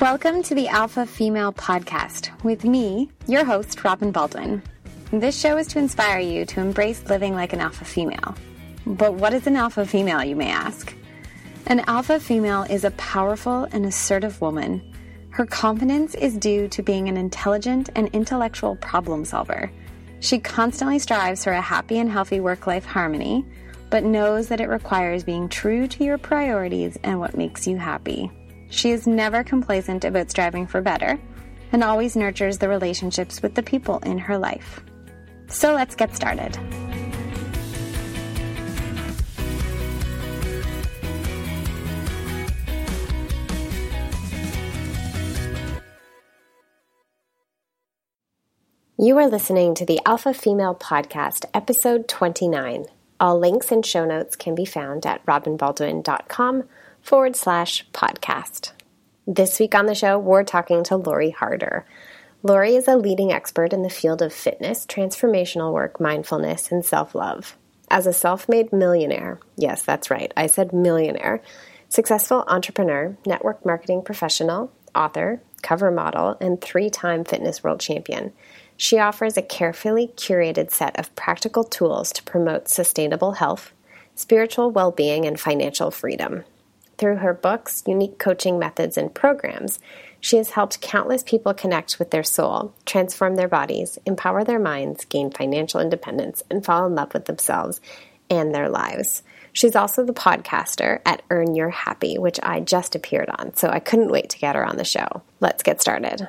Welcome to the Alpha Female Podcast with me, your host, Robin Baldwin. This show is to inspire you to embrace living like an alpha female. But what is an alpha female, you may ask? An alpha female is a powerful and assertive woman. Her confidence is due to being an intelligent and intellectual problem solver. She constantly strives for a happy and healthy work life harmony, but knows that it requires being true to your priorities and what makes you happy. She is never complacent about striving for better and always nurtures the relationships with the people in her life. So let's get started. You are listening to the Alpha Female Podcast, episode 29. All links and show notes can be found at robinbaldwin.com forward slash podcast. This week on the show, we're talking to Lori Harder. Lori is a leading expert in the field of fitness, transformational work, mindfulness, and self love. As a self made millionaire, yes, that's right, I said millionaire, successful entrepreneur, network marketing professional, author, cover model, and three time fitness world champion. She offers a carefully curated set of practical tools to promote sustainable health, spiritual well being, and financial freedom. Through her books, unique coaching methods, and programs, she has helped countless people connect with their soul, transform their bodies, empower their minds, gain financial independence, and fall in love with themselves and their lives. She's also the podcaster at Earn Your Happy, which I just appeared on, so I couldn't wait to get her on the show. Let's get started.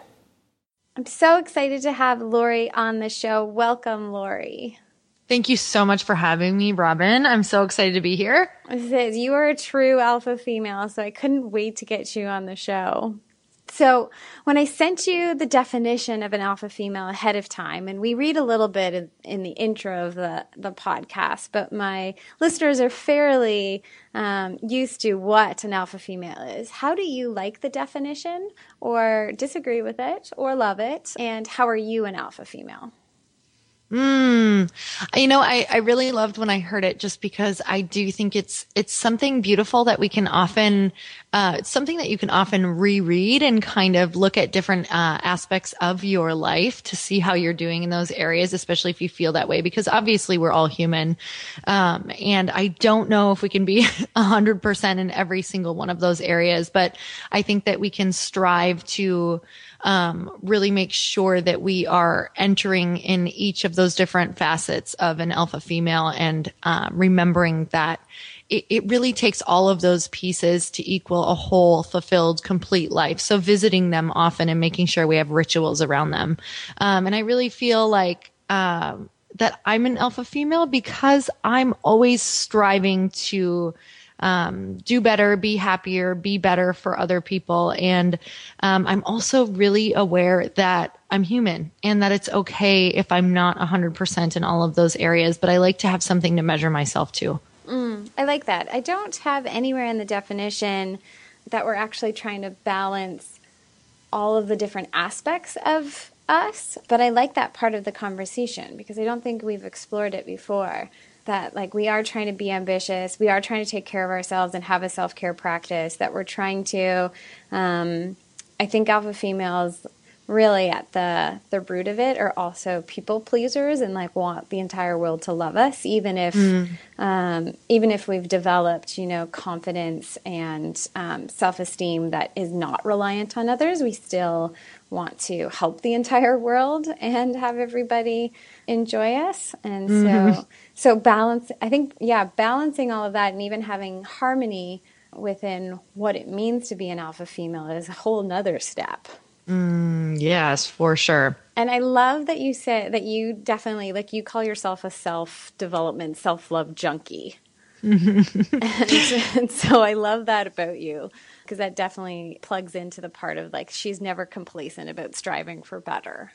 I'm so excited to have Lori on the show. Welcome, Lori. Thank you so much for having me, Robin. I'm so excited to be here. You are a true alpha female, so I couldn't wait to get you on the show. So, when I sent you the definition of an alpha female ahead of time, and we read a little bit in the intro of the, the podcast, but my listeners are fairly um, used to what an alpha female is. How do you like the definition, or disagree with it, or love it? And how are you an alpha female? Mm. You know, I, I really loved when I heard it just because I do think it's, it's something beautiful that we can often, uh, it's something that you can often reread and kind of look at different, uh, aspects of your life to see how you're doing in those areas, especially if you feel that way, because obviously we're all human. Um, and I don't know if we can be a hundred percent in every single one of those areas, but I think that we can strive to, um, really make sure that we are entering in each of those different facets of an alpha female and uh, remembering that it, it, really takes all of those pieces to equal a whole, fulfilled, complete life. So visiting them often and making sure we have rituals around them. Um, and I really feel like, um, that I'm an alpha female because I'm always striving to um, do better, be happier, be better for other people. And um, I'm also really aware that I'm human and that it's okay if I'm not 100% in all of those areas, but I like to have something to measure myself to. Mm, I like that. I don't have anywhere in the definition that we're actually trying to balance all of the different aspects of us, but I like that part of the conversation because I don't think we've explored it before that like we are trying to be ambitious we are trying to take care of ourselves and have a self-care practice that we're trying to um, i think alpha females really at the the root of it are also people pleasers and like want the entire world to love us even if mm. um, even if we've developed you know confidence and um, self-esteem that is not reliant on others we still want to help the entire world and have everybody enjoy us. And mm-hmm. so so balance i think yeah balancing all of that and even having harmony within what it means to be an alpha female is a whole nother step. Mm, yes for sure. And i love that you said that you definitely like you call yourself a self development self love junkie and, and so i love that about you because that definitely plugs into the part of like she's never complacent about striving for better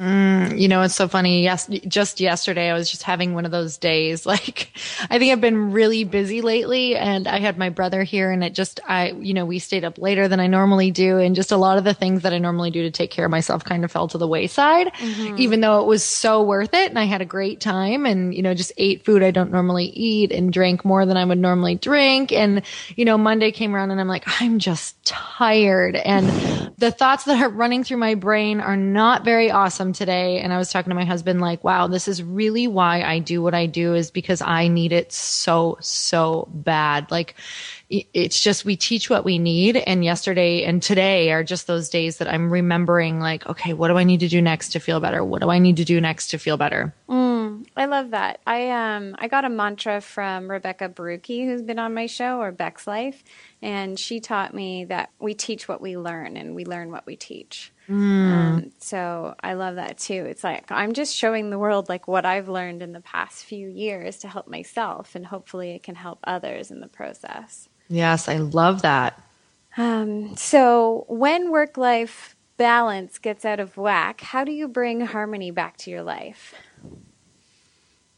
Mm, you know, it's so funny. Yes, just yesterday I was just having one of those days. Like, I think I've been really busy lately and I had my brother here and it just, I, you know, we stayed up later than I normally do. And just a lot of the things that I normally do to take care of myself kind of fell to the wayside, mm-hmm. even though it was so worth it. And I had a great time and, you know, just ate food I don't normally eat and drank more than I would normally drink. And, you know, Monday came around and I'm like, I'm just tired. And the thoughts that are running through my brain are not very awesome today and I was talking to my husband like, wow, this is really why I do what I do is because I need it so, so bad. Like it's just we teach what we need and yesterday and today are just those days that I'm remembering like, okay, what do I need to do next to feel better? What do I need to do next to feel better? Mm, I love that. I um I got a mantra from Rebecca Borucki who's been on my show or Bex Life and she taught me that we teach what we learn and we learn what we teach. Mm. Um, so I love that too. It's like I'm just showing the world like what I've learned in the past few years to help myself, and hopefully it can help others in the process. Yes, I love that. Um, so when work life balance gets out of whack, how do you bring harmony back to your life?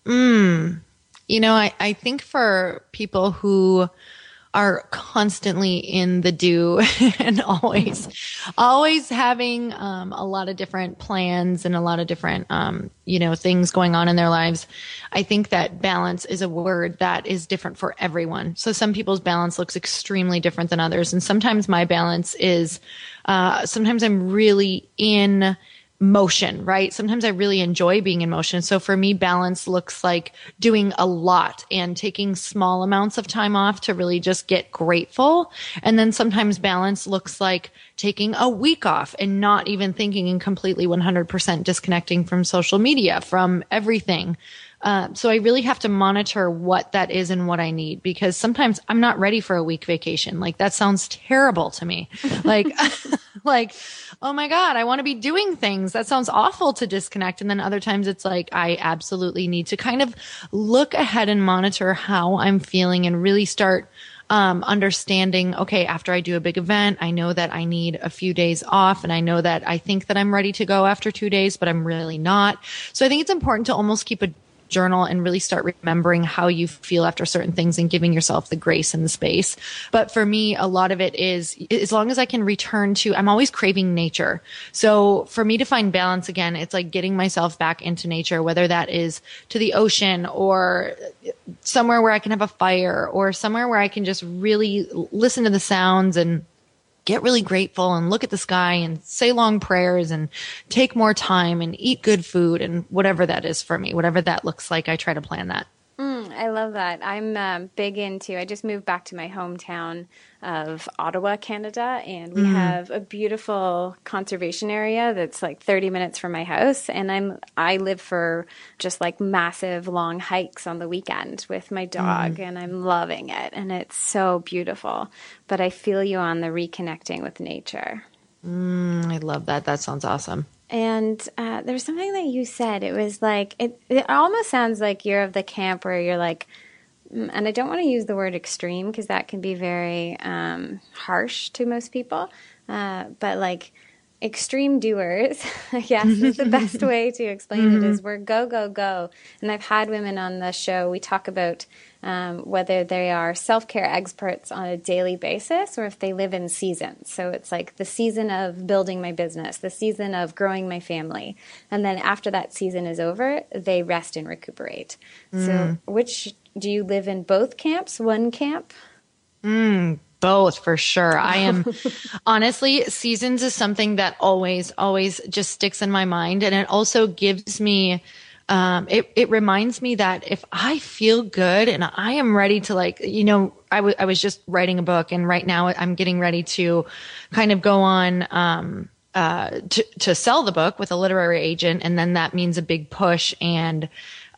Mm. You know, I, I think for people who are constantly in the do and always, always having um, a lot of different plans and a lot of different, um, you know, things going on in their lives. I think that balance is a word that is different for everyone. So some people's balance looks extremely different than others. And sometimes my balance is, uh, sometimes I'm really in, motion, right? Sometimes I really enjoy being in motion. So for me, balance looks like doing a lot and taking small amounts of time off to really just get grateful. And then sometimes balance looks like taking a week off and not even thinking and completely 100% disconnecting from social media, from everything. Uh, so I really have to monitor what that is and what I need because sometimes I'm not ready for a week vacation. Like that sounds terrible to me. Like, like, oh my God, I want to be doing things. That sounds awful to disconnect. And then other times it's like, I absolutely need to kind of look ahead and monitor how I'm feeling and really start um, understanding, okay, after I do a big event, I know that I need a few days off and I know that I think that I'm ready to go after two days, but I'm really not. So I think it's important to almost keep a journal and really start remembering how you feel after certain things and giving yourself the grace and the space. But for me, a lot of it is as long as I can return to, I'm always craving nature. So for me to find balance again, it's like getting myself back into nature, whether that is to the ocean or somewhere where I can have a fire or somewhere where I can just really listen to the sounds and get really grateful and look at the sky and say long prayers and take more time and eat good food and whatever that is for me, whatever that looks like, I try to plan that. I love that. I'm um, big into. I just moved back to my hometown of Ottawa, Canada, and we mm. have a beautiful conservation area that's like 30 minutes from my house. And I'm I live for just like massive long hikes on the weekend with my dog, mm. and I'm loving it. And it's so beautiful. But I feel you on the reconnecting with nature. Mm, I love that. That sounds awesome. And uh, there was something that you said. It was like it. It almost sounds like you're of the camp where you're like, mm, and I don't want to use the word extreme because that can be very um, harsh to most people. Uh, but like extreme doers, yes, is the best way to explain mm-hmm. it. Is we're go go go. And I've had women on the show. We talk about um, whether they are self care experts on a daily basis or if they live in seasons. So it's like the season of building my business, the season of growing my family. And then after that season is over, they rest and recuperate. Mm. So, which do you live in both camps, one camp? Mm, both for sure. I am honestly, seasons is something that always, always just sticks in my mind. And it also gives me um, it, it reminds me that if I feel good and I am ready to like, you know, I, w- I was just writing a book and right now I'm getting ready to kind of go on, um, uh, to, to sell the book with a literary agent. And then that means a big push and,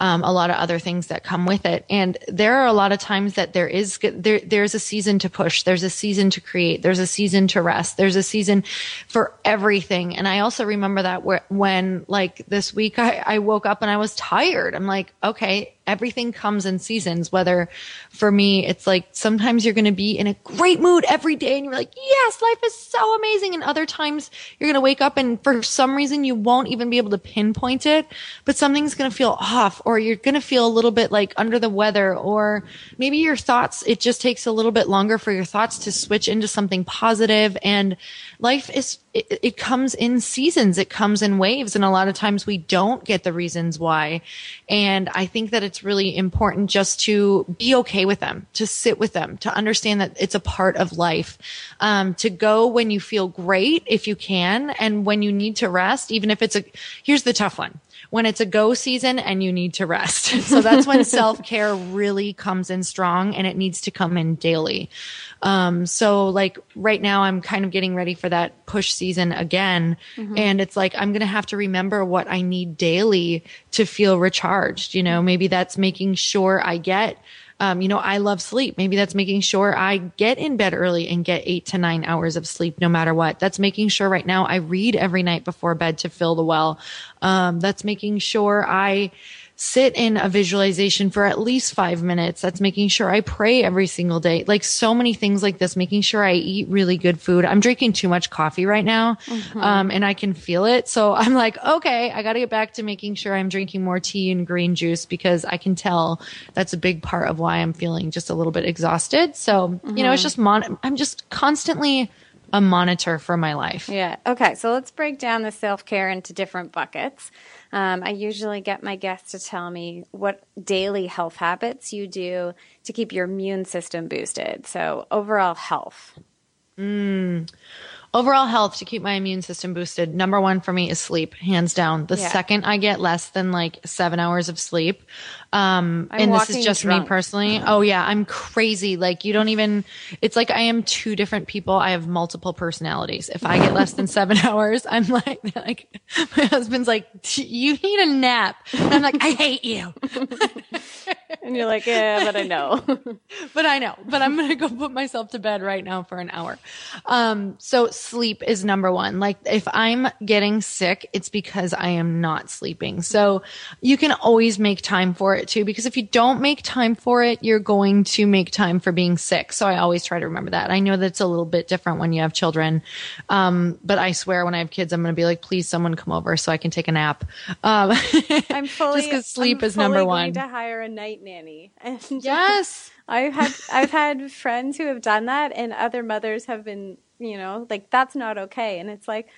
um, a lot of other things that come with it. And there are a lot of times that there is there there's a season to push, there's a season to create, there's a season to rest, there's a season for everything. And I also remember that when like this week I, I woke up and I was tired. I'm like, okay, everything comes in seasons. Whether for me, it's like sometimes you're going to be in a great mood every day and you're like, yes, life is so amazing. And other times you're going to wake up and for some reason you won't even be able to pinpoint it, but something's going to feel off or you're going to feel a little bit like under the weather or maybe your thoughts, it just takes a little bit longer for your thoughts to switch into something positive and life is it, it, comes in seasons it comes in waves and a lot of times we don't get the reasons why and i think that it's really important just to be okay with them to sit with them to understand that it's a part of life. Um, to go when you feel great if you can and when you need to rest even if it's a here's the tough one when it's a go season and you need to rest. So that's when self care really comes in strong and it needs to come in daily. Um, so like right now I'm kind of getting ready for that push season again. Mm-hmm. And it's like, I'm going to have to remember what I need daily to feel recharged. You know, maybe that's making sure I get um, you know, I love sleep. Maybe that's making sure I get in bed early and get eight to nine hours of sleep no matter what. That's making sure right now I read every night before bed to fill the well. Um, that's making sure I, sit in a visualization for at least five minutes. That's making sure I pray every single day. Like so many things like this, making sure I eat really good food. I'm drinking too much coffee right now. Mm-hmm. Um, and I can feel it. So I'm like, okay, I got to get back to making sure I'm drinking more tea and green juice because I can tell that's a big part of why I'm feeling just a little bit exhausted. So, mm-hmm. you know, it's mm-hmm. just mon- I'm just constantly a monitor for my life. Yeah. Okay. So let's break down the self care into different buckets. Um, I usually get my guests to tell me what daily health habits you do to keep your immune system boosted. So, overall health. Mm. Overall health to keep my immune system boosted. Number one for me is sleep, hands down. The yeah. second I get less than like seven hours of sleep, um, I'm and this is just drunk. me personally. Oh yeah, I'm crazy. Like you don't even, it's like I am two different people. I have multiple personalities. If I get less than seven hours, I'm like, like my husband's like, you need a nap. And I'm like, I hate you. and you're like, yeah, but I know. but I know, but I'm going to go put myself to bed right now for an hour. Um, so sleep is number one. Like if I'm getting sick, it's because I am not sleeping. So you can always make time for it too, because if you don't make time for it, you're going to make time for being sick. So I always try to remember that. I know that's a little bit different when you have children. Um, but I swear when I have kids, I'm going to be like, please someone come over so I can take a nap. Um, I'm fully, just because sleep I'm is number one. to hire a night nanny. And yes. I've had, I've had friends who have done that and other mothers have been, you know, like that's not okay. And it's like,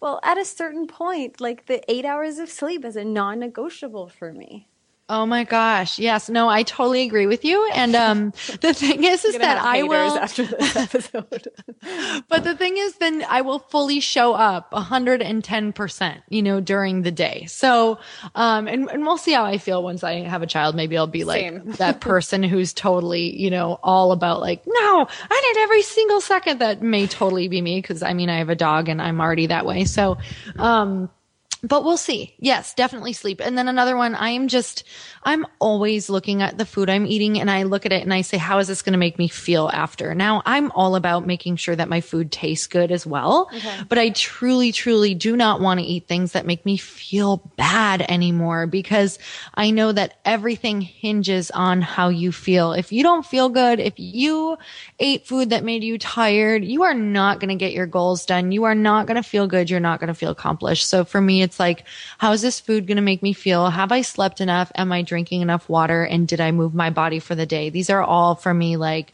well, at a certain point, like the eight hours of sleep is a non negotiable for me. Oh my gosh. Yes. No, I totally agree with you. And um the thing is is that I will after this episode. but the thing is then I will fully show up 110%, you know, during the day. So um and, and we'll see how I feel once I have a child. Maybe I'll be like that person who's totally, you know, all about like, no, I need every single second that may totally be me because I mean I have a dog and I'm already that way. So um but we'll see. Yes, definitely sleep. And then another one, I am just, I'm always looking at the food I'm eating and I look at it and I say, how is this going to make me feel after? Now I'm all about making sure that my food tastes good as well. Okay. But I truly, truly do not want to eat things that make me feel bad anymore because I know that everything hinges on how you feel. If you don't feel good, if you ate food that made you tired, you are not going to get your goals done. You are not going to feel good. You're not going to feel accomplished. So for me, it's it's like, how is this food going to make me feel? Have I slept enough? Am I drinking enough water? And did I move my body for the day? These are all for me like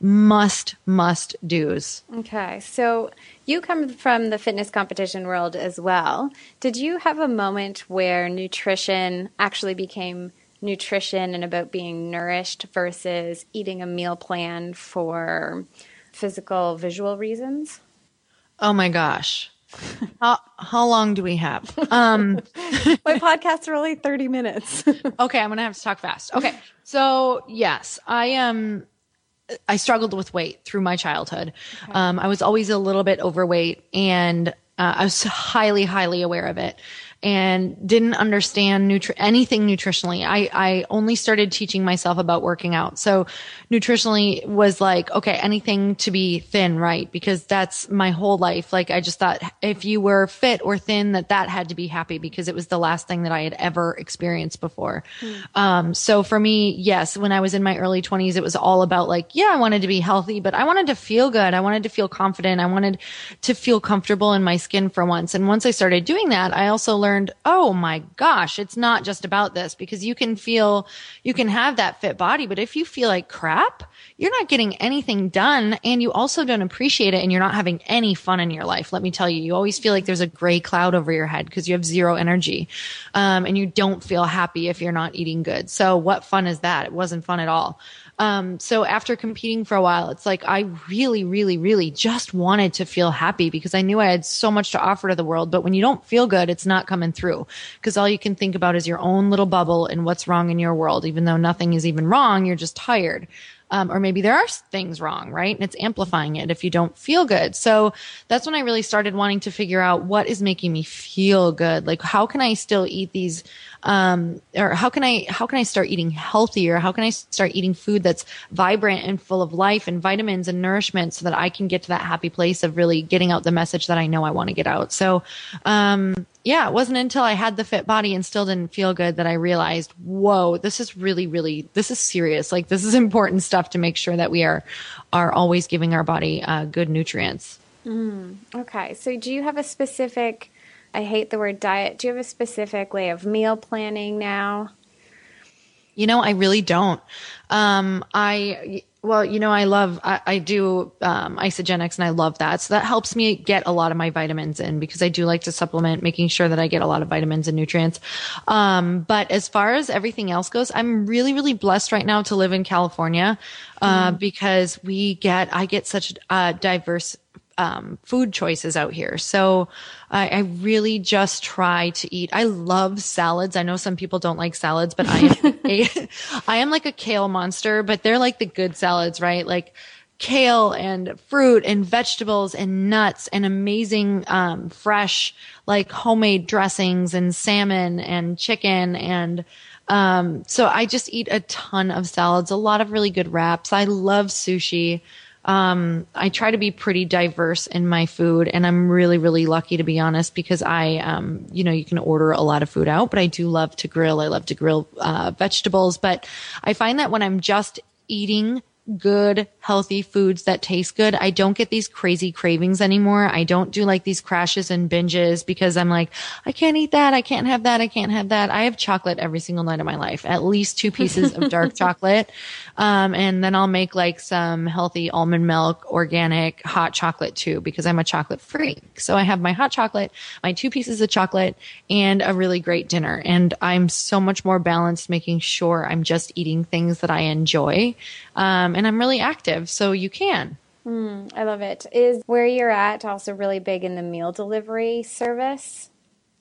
must, must do's. Okay. So you come from the fitness competition world as well. Did you have a moment where nutrition actually became nutrition and about being nourished versus eating a meal plan for physical visual reasons? Oh my gosh how how long do we have? Um, my podcasts are only thirty minutes. okay, I'm gonna have to talk fast. Okay, so yes, I am. Um, I struggled with weight through my childhood. Okay. Um, I was always a little bit overweight, and uh, I was highly, highly aware of it. And didn't understand nutri- anything nutritionally. I, I only started teaching myself about working out. So nutritionally was like, okay, anything to be thin, right? Because that's my whole life. Like I just thought if you were fit or thin, that that had to be happy because it was the last thing that I had ever experienced before. Mm. Um, so for me, yes, when I was in my early twenties, it was all about like, yeah, I wanted to be healthy, but I wanted to feel good. I wanted to feel confident. I wanted to feel comfortable in my skin for once. And once I started doing that, I also learned, oh my gosh, it's not just about this because you can feel, you can have that fit body, but if you feel like crap, crap, you're not getting anything done and you also don't appreciate it and you're not having any fun in your life. Let me tell you, you always feel like there's a gray cloud over your head because you have zero energy. Um, and you don't feel happy if you're not eating good. So what fun is that? It wasn't fun at all. Um, so after competing for a while, it's like I really, really, really just wanted to feel happy because I knew I had so much to offer to the world. But when you don't feel good, it's not coming through because all you can think about is your own little bubble and what's wrong in your world. Even though nothing is even wrong, you're just tired. Um, or maybe there are things wrong, right? And it's amplifying it if you don't feel good. So that's when I really started wanting to figure out what is making me feel good. Like, how can I still eat these um, or how can I how can I start eating healthier? How can I start eating food that's vibrant and full of life and vitamins and nourishment so that I can get to that happy place of really getting out the message that I know I want to get out. So, um, yeah, it wasn't until I had the fit body and still didn't feel good that I realized, whoa, this is really, really, this is serious. Like this is important stuff to make sure that we are are always giving our body uh, good nutrients. Mm, okay, so do you have a specific I hate the word diet. Do you have a specific way of meal planning now? You know, I really don't. Um, I, well, you know, I love, I, I do, um, Isagenix and I love that. So that helps me get a lot of my vitamins in because I do like to supplement, making sure that I get a lot of vitamins and nutrients. Um, but as far as everything else goes, I'm really, really blessed right now to live in California, uh, mm. because we get, I get such a diverse um, food choices out here. So I, I, really just try to eat. I love salads. I know some people don't like salads, but I am, a, I am like a kale monster, but they're like the good salads, right? Like kale and fruit and vegetables and nuts and amazing, um, fresh, like homemade dressings and salmon and chicken and, um, so I just eat a ton of salads, a lot of really good wraps. I love sushi. Um, I try to be pretty diverse in my food and I'm really, really lucky to be honest because I, um, you know, you can order a lot of food out, but I do love to grill. I love to grill, uh, vegetables, but I find that when I'm just eating good, healthy foods that taste good. I don't get these crazy cravings anymore. I don't do like these crashes and binges because I'm like, I can't eat that. I can't have that. I can't have that. I have chocolate every single night of my life, at least two pieces of dark chocolate. Um, and then I'll make like some healthy almond milk, organic hot chocolate too, because I'm a chocolate freak. So I have my hot chocolate, my two pieces of chocolate and a really great dinner. And I'm so much more balanced, making sure I'm just eating things that I enjoy. Um, and I'm really active, so you can. Mm, I love it. Is where you're at also really big in the meal delivery service?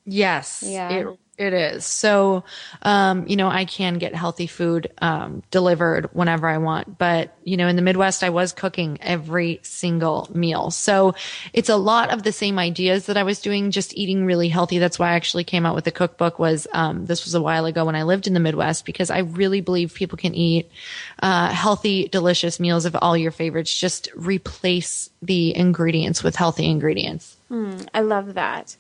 Yes. Yeah. It it is. So, um, you know, I can get healthy food, um, delivered whenever I want. But, you know, in the Midwest, I was cooking every single meal. So it's a lot of the same ideas that I was doing, just eating really healthy. That's why I actually came out with the cookbook was, um, this was a while ago when I lived in the Midwest because I really believe people can eat, uh, healthy, delicious meals of all your favorites. Just replace the ingredients with healthy ingredients. Mm, I love that.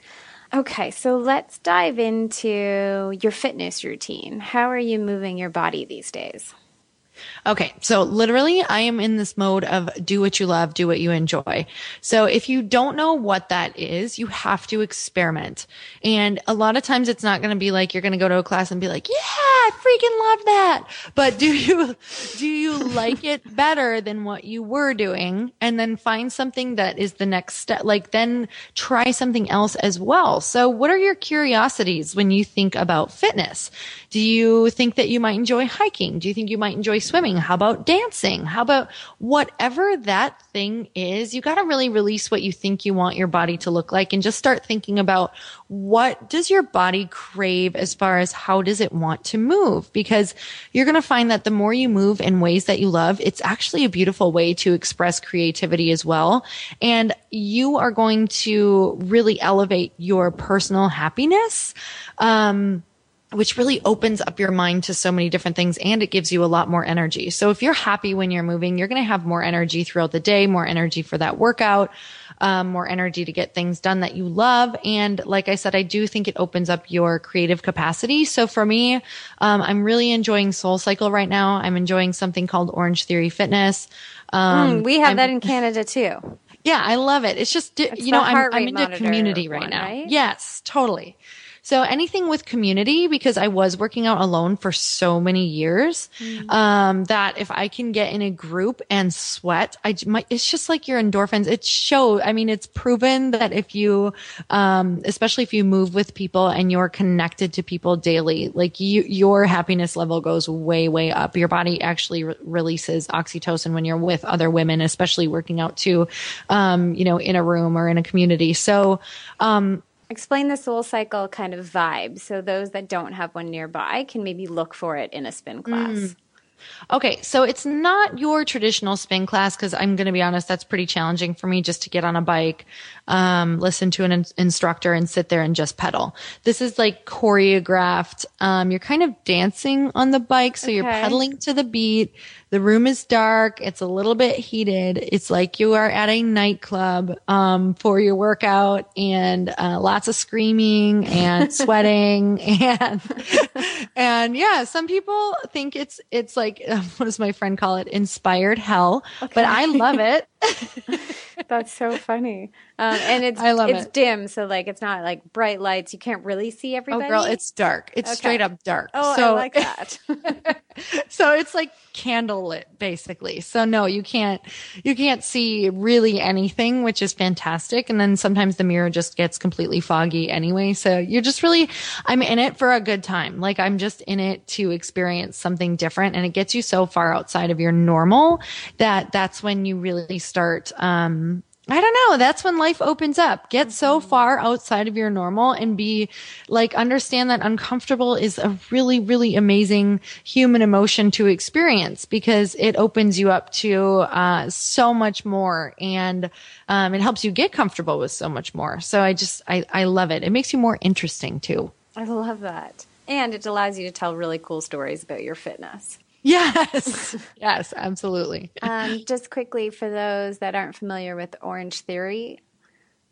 Okay, so let's dive into your fitness routine. How are you moving your body these days? Okay. So literally I am in this mode of do what you love, do what you enjoy. So if you don't know what that is, you have to experiment. And a lot of times it's not going to be like you're going to go to a class and be like, yeah, I freaking love that. But do you, do you like it better than what you were doing? And then find something that is the next step. Like then try something else as well. So what are your curiosities when you think about fitness? Do you think that you might enjoy hiking? Do you think you might enjoy swimming? How about dancing? How about whatever that thing is? You got to really release what you think you want your body to look like and just start thinking about what does your body crave as far as how does it want to move? Because you're going to find that the more you move in ways that you love, it's actually a beautiful way to express creativity as well. And you are going to really elevate your personal happiness. Um, which really opens up your mind to so many different things and it gives you a lot more energy. So if you're happy when you're moving, you're going to have more energy throughout the day, more energy for that workout, um, more energy to get things done that you love. And like I said, I do think it opens up your creative capacity. So for me, um, I'm really enjoying Soul Cycle right now. I'm enjoying something called Orange Theory Fitness. Um, Mm, we have I'm- that in Canada too. yeah, I love it. It's just, It's you know, I'm, I'm into community right one, now. right? Yes, totally. So anything with community, because I was working out alone for so many years, Mm. um, that if I can get in a group and sweat, I my, it's just like your endorphins. It shows. I mean, it's proven that if you, um, especially if you move with people and you're connected to people daily, like you, your happiness level goes way, way up. Your body actually re- releases oxytocin when you're with other women, especially working out too, um, you know, in a room or in a community. So, um, Explain the soul cycle kind of vibe so those that don't have one nearby can maybe look for it in a spin class. Mm. Okay, so it's not your traditional spin class because I'm going to be honest, that's pretty challenging for me just to get on a bike, um, listen to an in- instructor and sit there and just pedal. This is like choreographed. Um, you're kind of dancing on the bike, so you're pedaling to the beat. The room is dark. It's a little bit heated. It's like you are at a nightclub um, for your workout and uh, lots of screaming and sweating and and yeah, some people think it's it's like what does my friend call it? Inspired hell, but I love it. That's so funny. Um, and it's I love it's it. dim, so like it's not like bright lights. You can't really see everything. Oh, girl, it's dark. It's Okay. straight up dark. oh, so I like that. so it's like candlelit basically. So no, you can't you can't see really anything, which is fantastic. And then sometimes the mirror just gets completely foggy anyway. So you're just really I'm in it for a good time. Like I'm just in it to experience something different and it gets you so far outside of your normal that that's when you really start um I don't know. That's when life opens up. Get so far outside of your normal and be like, understand that uncomfortable is a really, really amazing human emotion to experience because it opens you up to, uh, so much more and, um, it helps you get comfortable with so much more. So I just, I, I love it. It makes you more interesting too. I love that. And it allows you to tell really cool stories about your fitness. Yes. yes, absolutely. Um, just quickly for those that aren't familiar with Orange Theory,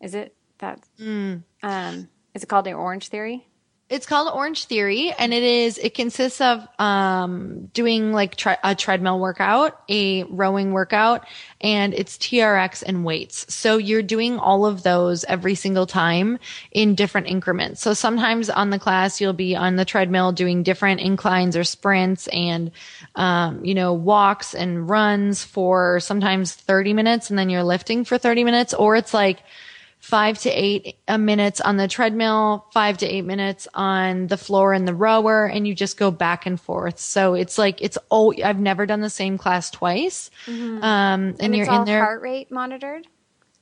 is it that? Mm. Um, is it called the Orange Theory? It's called Orange Theory, and it is. It consists of um, doing like a treadmill workout, a rowing workout, and it's TRX and weights. So you're doing all of those every single time in different increments. So sometimes on the class you'll be on the treadmill doing different inclines or sprints, and um, you know walks and runs for sometimes 30 minutes, and then you're lifting for 30 minutes, or it's like five to eight uh, minutes on the treadmill, five to eight minutes on the floor in the rower, and you just go back and forth. So it's like it's oh, I've never done the same class twice. Um, and, And you're it's all in there. heart rate monitored.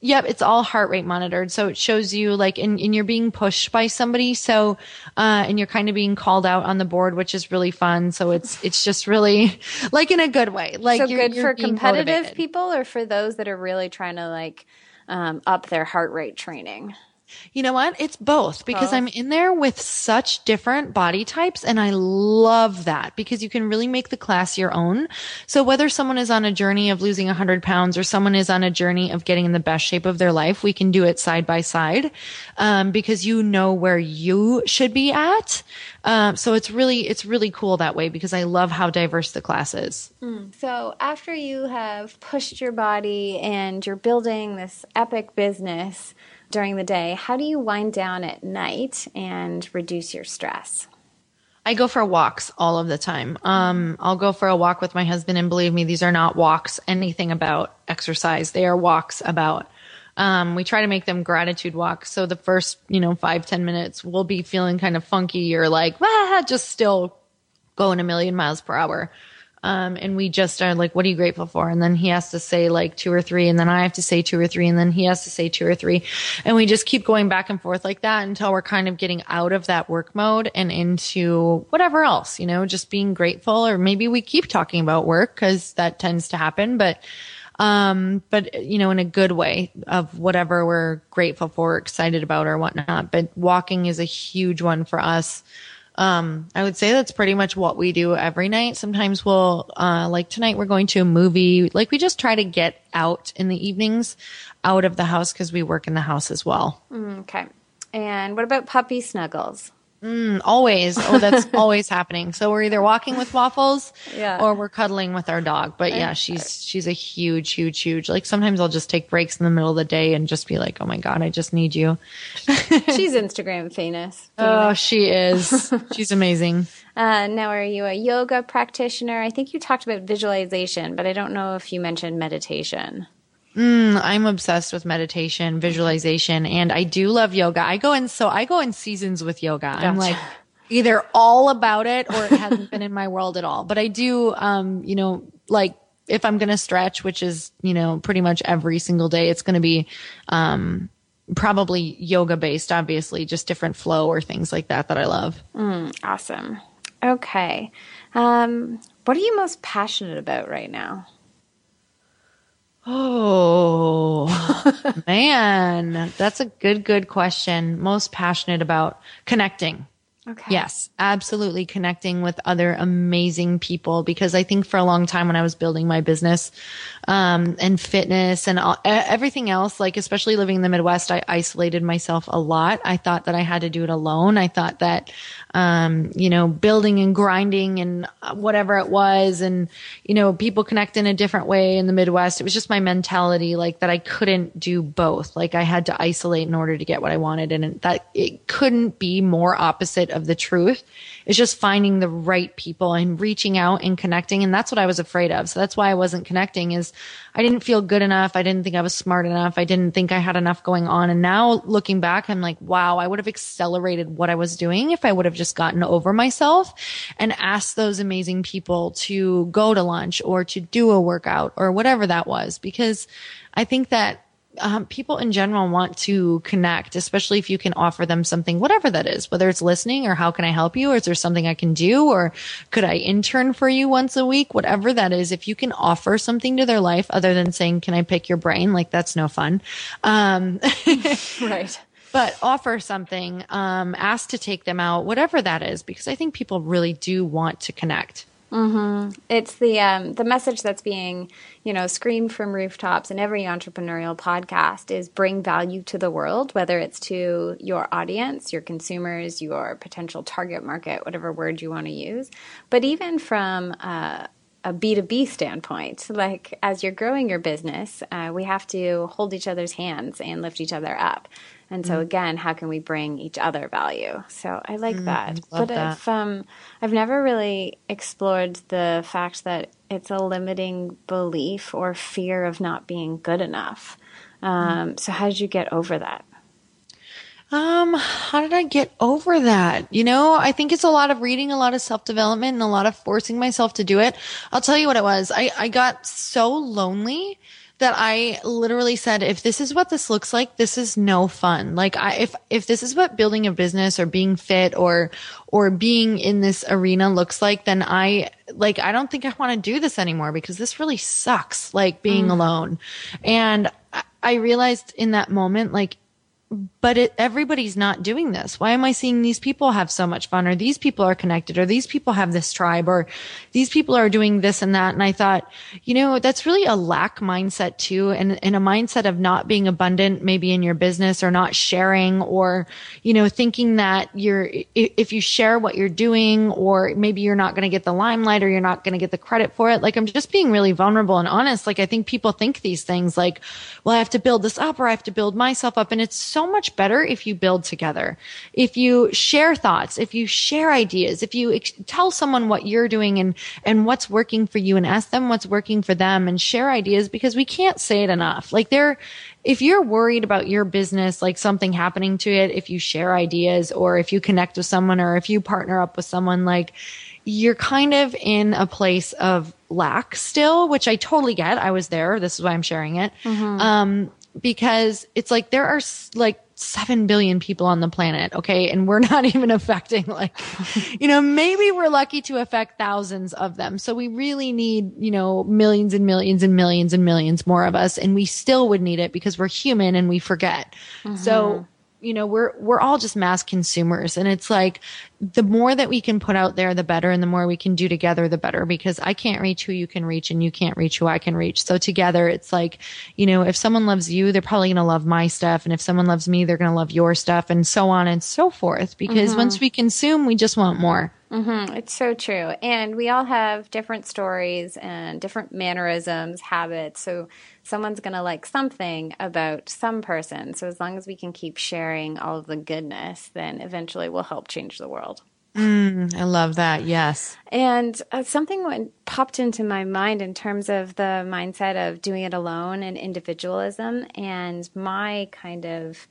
Yep, it's all heart rate monitored. So it shows you like, and, and you're being pushed by somebody. So, uh, and you're kind of being called out on the board, which is really fun. So it's, it's just really like in a good way. Like so you're, good you're for competitive motivated. people or for those that are really trying to like um, up their heart rate training. You know what? It's both because Both. I'm in there with such different body types and I love that because you can really make the class your own. So whether someone is on a journey of losing 100 pounds or someone is on a journey of getting in the best shape of their life, we can do it side by side um, because you know where you should be at. Um, so it's really, it's really cool that way because I love how diverse the class is. So after you have pushed your body and you're building this epic business during the day, how do you wind down at night and reduce your stress? I go for walks all of the time. Um, I'll go for a walk with my husband, and believe me, these are not walks anything about exercise. They are walks about. Um, we try to make them gratitude walks. So the first, you know, five ten minutes, we'll be feeling kind of funky or like, ah, just still going a million miles per hour. Um, and we just are like, what are you grateful for? And then he has to say like two or three, and then I have to say two or three, and then he has to say two or three. And we just keep going back and forth like that until we're kind of getting out of that work mode and into whatever else, you know, just being grateful. Or maybe we keep talking about work because that tends to happen, but um, but you know, in a good way of whatever we're grateful for, excited about, or whatnot. But walking is a huge one for us. Um, I would say that's pretty much what we do every night. Sometimes we'll, uh, like tonight we're going to a movie. Like we just try to get out in the evenings out of the house because we work in the house as well. Mm, okay. And what about puppy snuggles? Mm, always. Oh, that's always happening. So we're either walking with waffles Yeah. or we're cuddling with our dog. But yeah, she's, she's a huge, huge, huge. Like sometimes I'll just take breaks in the middle of the day and just be like, Oh my God, I just need you. She's Instagram famous. Oh, she is. She's amazing. Uh, now, are you a yoga practitioner? I think you talked about visualization, but I don't know if you mentioned meditation. Mm, I'm obsessed with meditation, visualization, and I do love yoga. I go in, so I go in seasons with yoga. I'm like either all about it or it hasn't been in my world at all. But I do, um, you know, like if I'm going to stretch, which is, you know, pretty much every single day, it's going to be, um, probably yoga based, obviously, just different flow or things like that that I love. Mm, Awesome. Okay. Um, what are you most passionate about right now? Oh, man, that's a good, good question. Most passionate about connecting. Okay. Yes, absolutely connecting with other amazing people because I think for a long time when I was building my business, um, and fitness and all, everything else, like especially living in the Midwest, I isolated myself a lot. I thought that I had to do it alone. I thought that, um, you know, building and grinding and whatever it was and, you know, people connect in a different way in the Midwest. It was just my mentality, like that I couldn't do both. Like I had to isolate in order to get what I wanted. And that it couldn't be more opposite of the truth. It's just finding the right people and reaching out and connecting. And that's what I was afraid of. So that's why I wasn't connecting is I didn't feel good enough. I didn't think I was smart enough. I didn't think I had enough going on. And now looking back, I'm like, wow, I would have accelerated what I was doing if I would have just gotten over myself and asked those amazing people to go to lunch or to do a workout or whatever that was. Because I think that um, people in general want to connect, especially if you can offer them something, whatever that is, whether it's listening or how can I help you? Or is there something I can do? Or could I intern for you once a week? Whatever that is, if you can offer something to their life other than saying, can I pick your brain? Like that's no fun. Um, Right. but offer something, um, ask to take them out, whatever that is, because I think people really do want to connect. It's the um, the message that's being, you know, screamed from rooftops in every entrepreneurial podcast is bring value to the world, whether it's to your audience, your consumers, your potential target market, whatever word you want to use, but even from uh, a B2B standpoint, like as you're growing your business, uh, we have to hold each other's hands and lift each other up. And so again, how can we bring each other value? So I like that. love but that. if um, I've never really explored the fact that it's a limiting belief or fear of not being good enough. Um, so how did you get over that? Um, how did I get over that? You know, I think it's a lot of reading, a lot of self development and a lot of forcing myself to do it. I'll tell you what it was. I, I got so lonely that I literally said, if this is what this looks like, this is no fun. Like I, if, if this is what building a business or being fit or, or being in this arena looks like, then I, like, I don't think I want to do this anymore because this really sucks, like being mm. alone. And I, I realized in that moment, like, but it, everybody's not doing this. Why am I seeing these people have so much fun or these people are connected or these people have this tribe or these people are doing this and that? And I thought, you know, that's really a lack mindset too. And, and a mindset of not being abundant, maybe in your business or not sharing or, you know, thinking that you're, if you share what you're doing or maybe you're not going to get the limelight or you're not going to get the credit for it. Like I'm just being really vulnerable and honest. Like I think people think these things like, well, I have to build this up or I have to build myself up. And it's so much better if you build together. If you share thoughts, if you share ideas, if you ex- tell someone what you're doing and, and what's working for you and ask them what's working for them and share ideas because we can't say it enough. Like there, if you're worried about your business, like something happening to it, if you share ideas or if you connect with someone or if you partner up with someone, like you're kind of in a place of lack still, which I totally get. I was there. This is why I'm sharing it. Mm-hmm. Um, because it's like there are like 7 billion people on the planet. Okay. And we're not even affecting like, you know, maybe we're lucky to affect thousands of them. So we really need, you know, millions and millions and millions and millions more of us. And we still would need it because we're human and we forget. Mm-hmm. So you know, we're, we're all just mass consumers. And it's like the more that we can put out there, the better. And the more we can do together, the better because I can't reach who you can reach and you can't reach who I can reach. So together it's like, you know, if someone loves you, they're probably going to love my stuff. And if someone loves me, they're going to love your stuff and so on and so forth. Because mm-hmm. once we consume, we just want more. Mm-hmm. It's so true. And we all have different stories and different mannerisms, habits. So someone's going to like something about some person. So as long as we can keep sharing all of the goodness, then eventually we'll help change the world. Mm, I love that. Yes. And uh, something went, popped into my mind in terms of the mindset of doing it alone and individualism and my kind of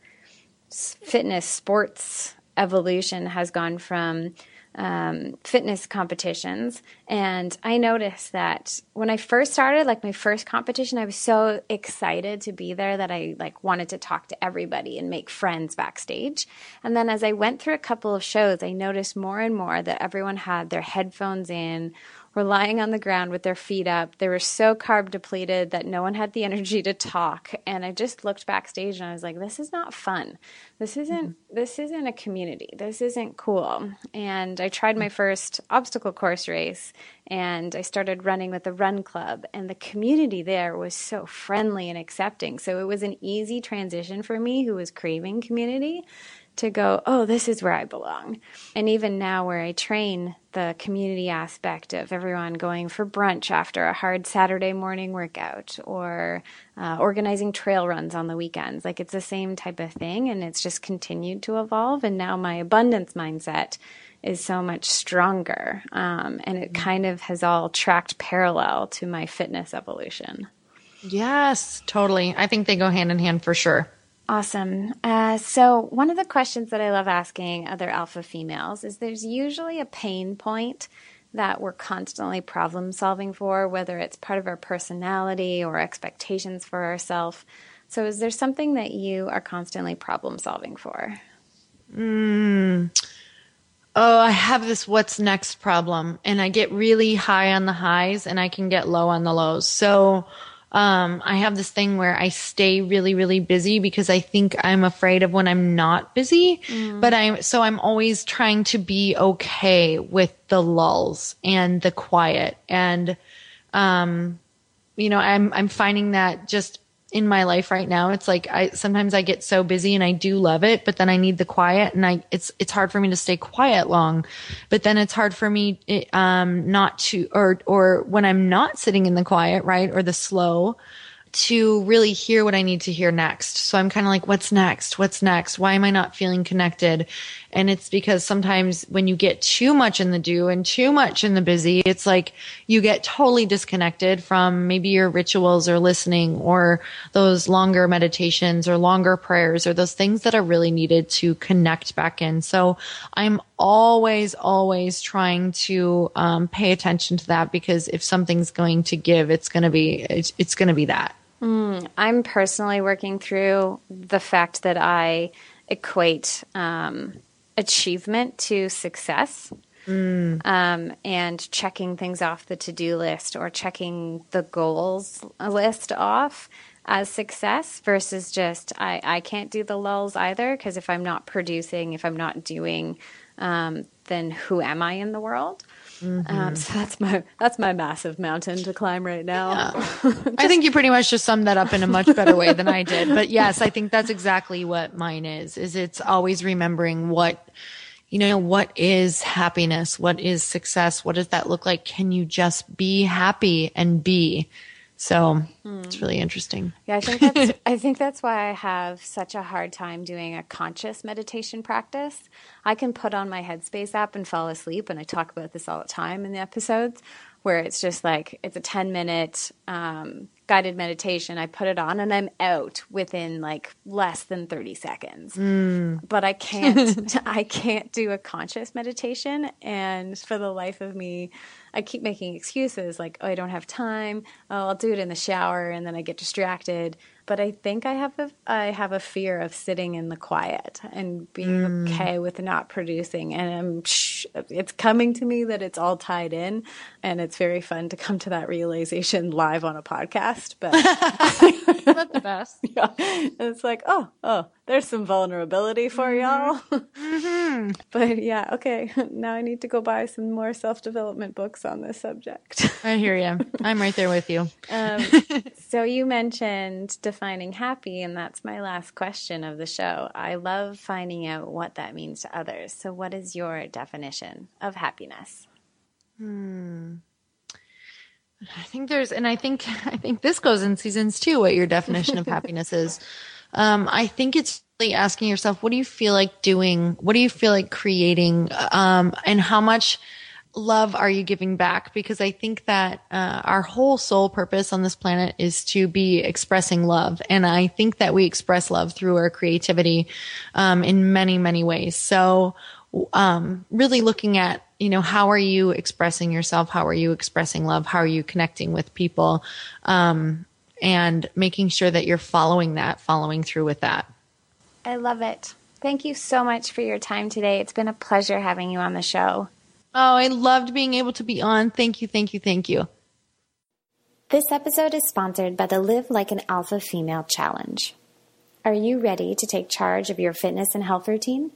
fitness sports evolution has gone from um, fitness competitions. And I noticed that when I first started, like my first competition, I was so excited to be there that I like wanted to talk to everybody and make friends backstage. And then as I went through a couple of shows, I noticed more and more that everyone had their headphones in were lying on the ground with their feet up. They were so carb depleted that no one had the energy to talk. And I just looked backstage and I was like, this is not fun. This isn't mm-hmm. this isn't a community. This isn't cool. And I tried my first obstacle course race and I started running with the run club and the community there was so friendly and accepting. So it was an easy transition for me who was craving community to go, oh, this is where I belong. And even now, where I train, the community aspect of everyone going for brunch after a hard Saturday morning workout or uh, organizing trail runs on the weekends, like it's the same type of thing. And it's just continued to evolve. And now my abundance mindset is so much stronger. Um, and it kind of has all tracked parallel to my fitness evolution. Yes, totally. I think they go hand in hand for sure. Awesome. Uh, so, one of the questions that I love asking other alpha females is there's usually a pain point that we're constantly problem solving for, whether it's part of our personality or expectations for ourselves. So, is there something that you are constantly problem solving for? Mm. Oh, I have this what's next problem, and I get really high on the highs and I can get low on the lows. So, um, I have this thing where I stay really, really busy because I think I'm afraid of when I'm not busy. Mm. But I'm, so I'm always trying to be okay with the lulls and the quiet. And, um, you know, I'm, I'm finding that just in my life right now it's like i sometimes i get so busy and i do love it but then i need the quiet and i it's it's hard for me to stay quiet long but then it's hard for me it, um not to or or when i'm not sitting in the quiet right or the slow to really hear what I need to hear next. So I'm kind of like, what's next? What's next? Why am I not feeling connected? And it's because sometimes when you get too much in the do and too much in the busy, it's like you get totally disconnected from maybe your rituals or listening or those longer meditations or longer prayers or those things that are really needed to connect back in. So I'm always, always trying to um, pay attention to that because if something's going to give, it's going to be, it's, it's going to be that. Mm, I'm personally working through the fact that I equate um, achievement to success. Mm. Um, and checking things off the to do list or checking the goals list off as success versus just I, I can't do the lulls either because if I'm not producing, if I'm not doing, um, then who am I in the world? Mm-hmm. Um, so that's my that's my massive mountain to climb right now. Yeah. just, I think you pretty much just summed that up in a much better way than I did. But yes, I think that's exactly what mine is. Is it's always remembering what you know what is happiness, what is success, what does that look like? Can you just be happy and be? So mm. it's really interesting. Yeah, I think that's I think that's why I have such a hard time doing a conscious meditation practice. I can put on my Headspace app and fall asleep, and I talk about this all the time in the episodes. where it's just like it's a 10 minute um, guided meditation. I put it on and I'm out within like less than 30 seconds. Mm. But I can't I can't do a conscious meditation and for the life of me I keep making excuses like oh I don't have time. Oh, I'll do it in the shower and then I get distracted but I think I have a I have a fear of sitting in the quiet and being mm. okay with not producing. And I'm it's coming to me that it's all tied in, and it's very fun to come to that realization live on a podcast. But that's the best. Yeah, and it's like oh oh there's some vulnerability for mm-hmm. y'all. Mm-hmm. but yeah, okay. Now I need to go buy some more self development books on this subject. I hear you. I'm right there with you. Um, so you mentioned defining happy, and that's my last question of the show. I love finding out what that means to others. So, what is your definition of happiness? Hmm. I think there's, and I think I think this goes in seasons too. What your definition of happiness is. Um, I think it's really asking yourself, what do you feel like doing? What do you feel like creating? Um, and how much love are you giving back? Because I think that uh, our whole sole purpose on this planet is to be expressing love, and I think that we express love through our creativity um, in many, many ways. So, um, really looking at you know how are you expressing yourself? How are you expressing love? How are you connecting with people? Um, and making sure that you're following that, following through with that. I love it. Thank you so much for your time today. It's been a pleasure having you on the show. Oh, I loved being able to be on. Thank you, thank you, thank you. This episode is sponsored by the Live Like an Alpha Female Challenge. Are you ready to take charge of your fitness and health routine?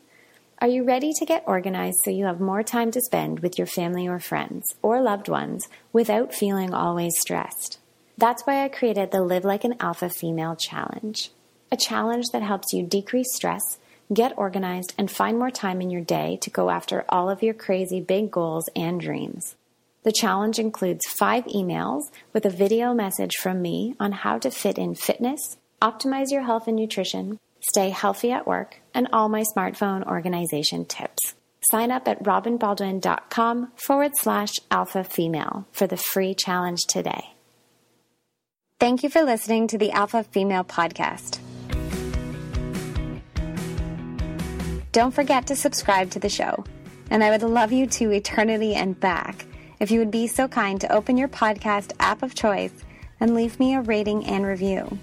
Are you ready to get organized so you have more time to spend with your family or friends or loved ones without feeling always stressed? That's why I created the Live Like an Alpha Female Challenge, a challenge that helps you decrease stress, get organized, and find more time in your day to go after all of your crazy big goals and dreams. The challenge includes five emails with a video message from me on how to fit in fitness, optimize your health and nutrition, stay healthy at work, and all my smartphone organization tips. Sign up at robynbaldwin.com forward slash alpha female for the free challenge today. Thank you for listening to the Alpha Female Podcast. Don't forget to subscribe to the show, and I would love you to eternity and back if you would be so kind to open your podcast app of choice and leave me a rating and review.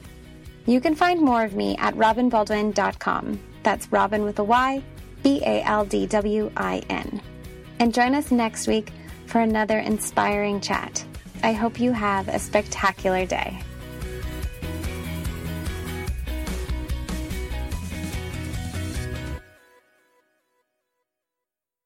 You can find more of me at robynbaldwin.com. That's Robyn with a Y, B A L D W I N. And join us next week for another inspiring chat. I hope you have a spectacular day.